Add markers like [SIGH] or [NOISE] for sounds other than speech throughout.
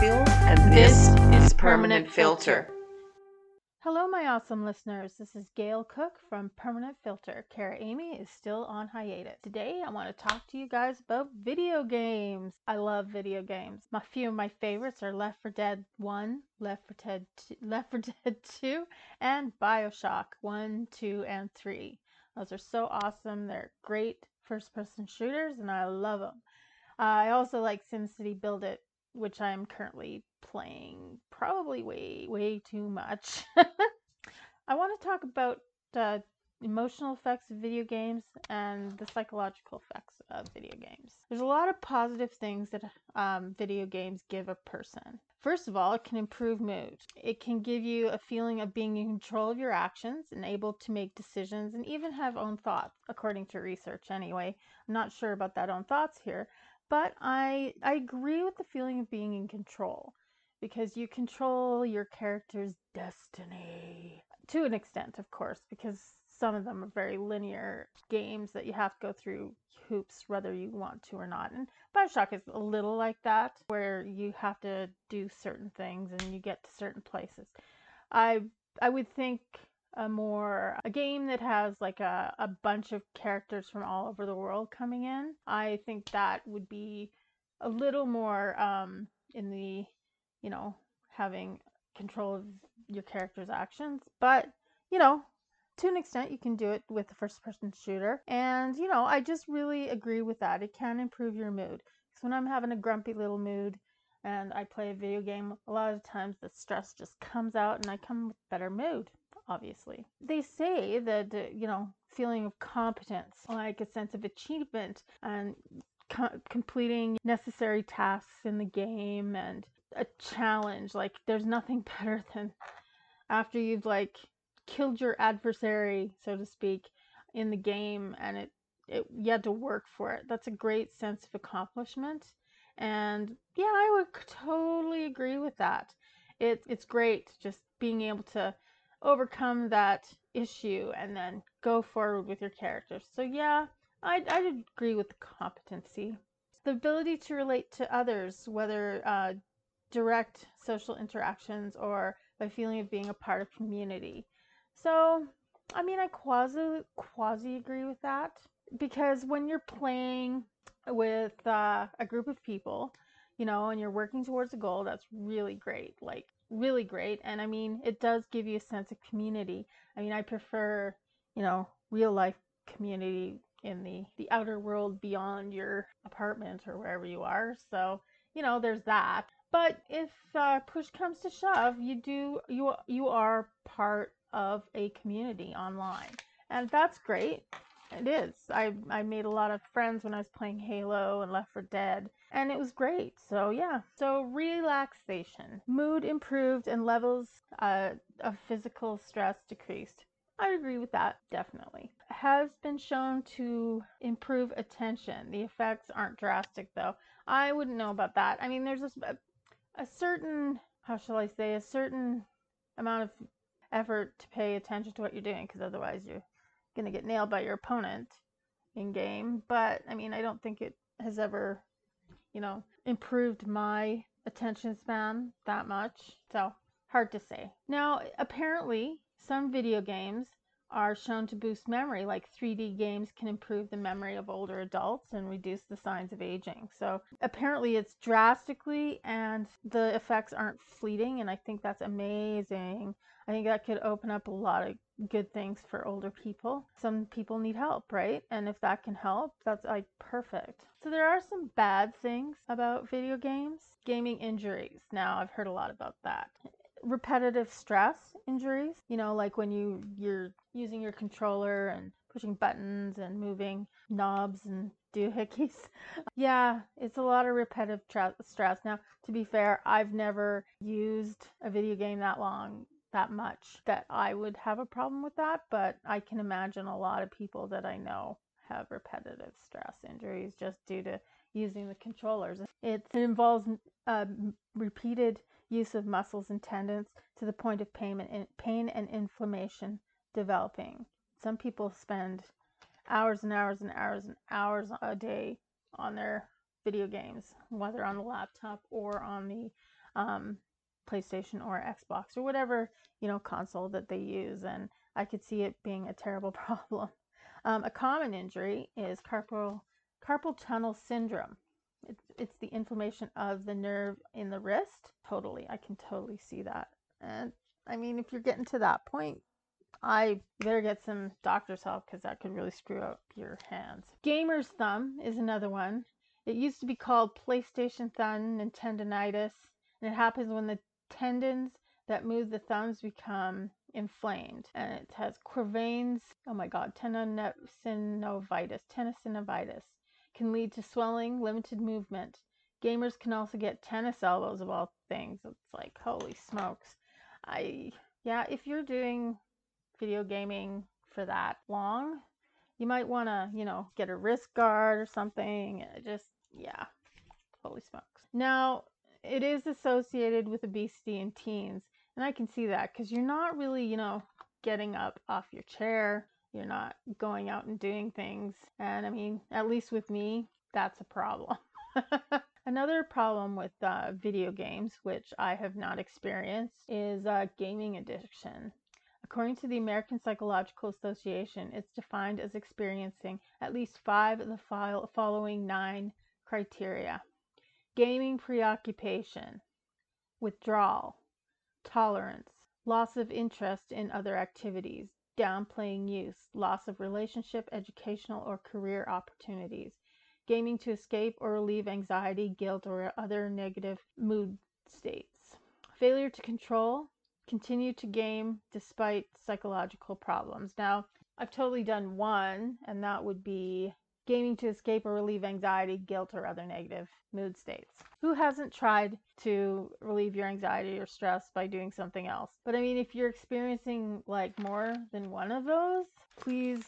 Mansfield, and this is Permanent Filter. Hello, my awesome listeners. This is Gail Cook from Permanent Filter. Kara Amy is still on hiatus. Today, I want to talk to you guys about video games. I love video games. My few of my favorites are Left 4 Dead 1, Left 4 Dead 2, [LAUGHS] Left 4 Dead 2, and BioShock 1, 2, and 3. Those are so awesome. They're great first-person shooters, and I love them. Uh, I also like SimCity Build It, which I'm currently playing probably way, way too much. [LAUGHS] I want to talk about uh, emotional effects of video games and the psychological effects of video games. There's a lot of positive things that um, video games give a person. First of all, it can improve mood. It can give you a feeling of being in control of your actions and able to make decisions and even have own thoughts, according to research anyway. I'm not sure about that own thoughts here, but I I agree with the feeling of being in control because you control your character's destiny to an extent, of course, because some of them are very linear games that you have to go through hoops whether you want to or not. And Bioshock is a little like that, where you have to do certain things and you get to certain places. I I would think a more a game that has like a, a bunch of characters from all over the world coming in. I think that would be a little more um, in the you know having control of your character's actions, but you know to an extent you can do it with a first person shooter. And you know i just really agree with that. It can improve your mood. Because when i'm having a grumpy little mood and i play a video game a lot of times the stress just comes out and i come with better mood obviously they say that uh, you know feeling of competence like a sense of achievement and co- completing necessary tasks in the game and a challenge like there's nothing [LAUGHS] better than after you've like killed your adversary, so to speak, in the game, and it, it you had to work for it. That's a great sense of accomplishment, and yeah, I would totally agree with that. It it's great just being able to overcome that issue and then go forward with your character. So yeah, I I agree with the competency, the ability to relate to others, whether uh, direct social interactions or by feeling of being a part of community. So, I mean, I quasi quasi agree with that because when you're playing with uh, a group of people, you know, and you're working towards a goal, that's really great. Like really great. And I mean, it does give you a sense of community. I mean, I prefer, you know, real life community in the the outer world beyond your apartment or wherever you are. So, you know, there's that. But if uh, push comes to shove, you do you you are part of a community online. And that's great. It is. I, I made a lot of friends when I was playing Halo and Left 4 Dead, and it was great. So, yeah. So, relaxation. Mood improved and levels uh, of physical stress decreased. I agree with that, definitely. Has been shown to improve attention. The effects aren't drastic, though. I wouldn't know about that. I mean, there's a, a certain, how shall I say, a certain amount of effort to pay attention to what you're doing because otherwise you're going to get nailed by your opponent in game. But I mean, I don't think it has ever, you know, improved my attention span that much. So hard to say. Now, apparently, some video games are shown to boost memory, like 3D games can improve the memory of older adults and reduce the signs of aging. So apparently it's drastically and the effects aren't fleeting, and I think that's amazing. I think that could open up a lot of good things for older people. Some people need help, right? And if that can help, that's like perfect. So there are some bad things about video games. Gaming injuries. Now, I've heard a lot about that repetitive stress injuries you know like when you you're using your controller and pushing buttons and moving knobs and doohickeys [LAUGHS] yeah it's a lot of repetitive tra- stress now to be fair i've never used a video game that long that much that i would have a problem with that but i can imagine a lot of people that i know have repetitive stress injuries just due to using the controllers it involves uh, repeated use of muscles and tendons to the point of pain and, pain and inflammation developing. Some people spend hours and hours and hours and hours a day on their video games, whether on the laptop or on the um, PlayStation or Xbox or whatever, you know, console that they use. And I could see it being a terrible [LAUGHS] problem. Um, a common injury is carpal, carpal tunnel syndrome. It's, it's the inflammation of the nerve in the wrist. Totally. I can totally see that. And I mean, if you're getting to that point, I better get some doctor's help because that could really screw up your hands. Gamer's thumb is another one. It used to be called PlayStation thumb and tendonitis, and it happens when the tendons that move the thumbs become inflamed. And it has Quervain's, oh my god, tenosynovitis. Tenosynovitis can lead to swelling, limited movement. Gamers can also get tennis elbows of all things. It's like, holy smokes. I, yeah, if you're doing video gaming for that long, you might want to, you know, get a wrist guard or something. Just, yeah, holy smokes. Now, it is associated with obesity in teens, and I can see that because you're not really, you know, getting up off your chair. You're not going out and doing things. And I mean, at least with me, that's a problem. [LAUGHS] Another problem with uh, video games, which I have not experienced, is uh, gaming addiction. According to the American Psychological Association, it's defined as experiencing at least five of the following nine criteria gaming preoccupation, withdrawal, tolerance, loss of interest in other activities, downplaying use, loss of relationship, educational, or career opportunities, gaming to escape or relieve anxiety, guilt, or other negative mood states, failure to control, continue to game despite psychological problems. Now, I've totally done one, and that would be gaming to escape or relieve anxiety, guilt, or other negative mood states. Who hasn't tried to relieve your anxiety or stress by doing something else? But I mean, if you're experiencing like more than one of those, please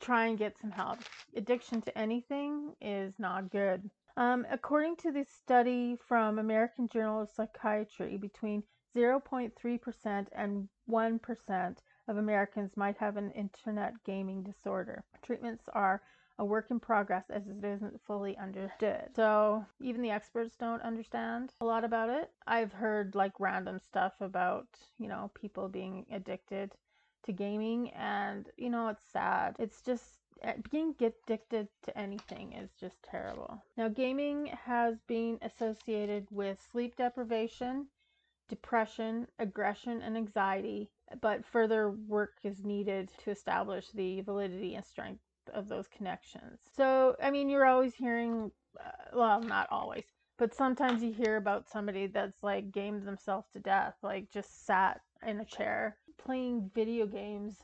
try and get some help. Addiction to anything is not good. Um, according to this study from American Journal of Psychiatry, between 0.3% and 1% of Americans might have an internet gaming disorder. Treatments are a work in progress as it isn't fully understood. So even the experts don't understand a lot about it. I've heard like random stuff about, you know, people being addicted to gaming and you know it's sad. It's just eh, being addicted to anything is just terrible. Now gaming has been associated with sleep deprivation, depression, aggression, and anxiety, but further work is needed to establish the validity and strength of those connections. So, I mean, you're always hearing, uh, well, not always, but sometimes you hear about somebody that's like gamed themselves to death, like just sat in a chair playing video games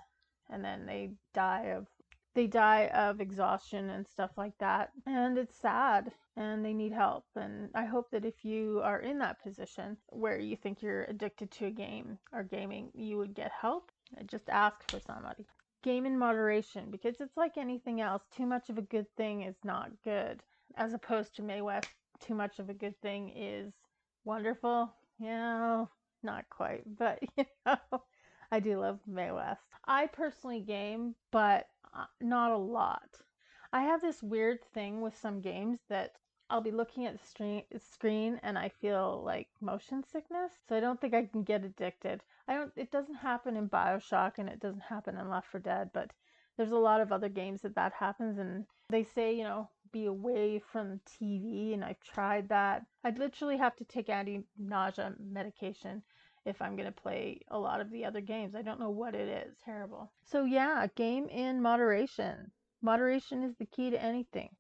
and then they die of they die of exhaustion and stuff like that. And it's sad and they need help. And I hope that if you are in that position where you think you're addicted to a game or gaming, you would get help. Just ask for somebody. Game in moderation because it's like anything else. Too much of a good thing is not good. As opposed to Mae West, too much of a good thing is wonderful. You know, not quite, but [LAUGHS] you know. I do love Mae West. I personally game, but uh, not a lot. I have this weird thing with some games that I'll be looking at the screen and I feel like motion sickness. So I don't think I can get addicted. I don't it doesn't happen in BioShock and it doesn't happen in Left 4 Dead, but there's a lot of other games that that happens and they say, you know, be away from TV and I've tried that. I'd literally have to take anti-nausea medication if I'm going to play a lot of the other games. I don't know what it is. Terrible. So, yeah, game in moderation. Moderation is the key to anything.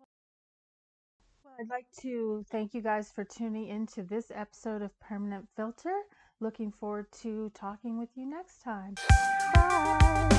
I'd like to thank you guys for tuning into this episode of Permanent Filter. Looking forward to talking with you next time. Bye.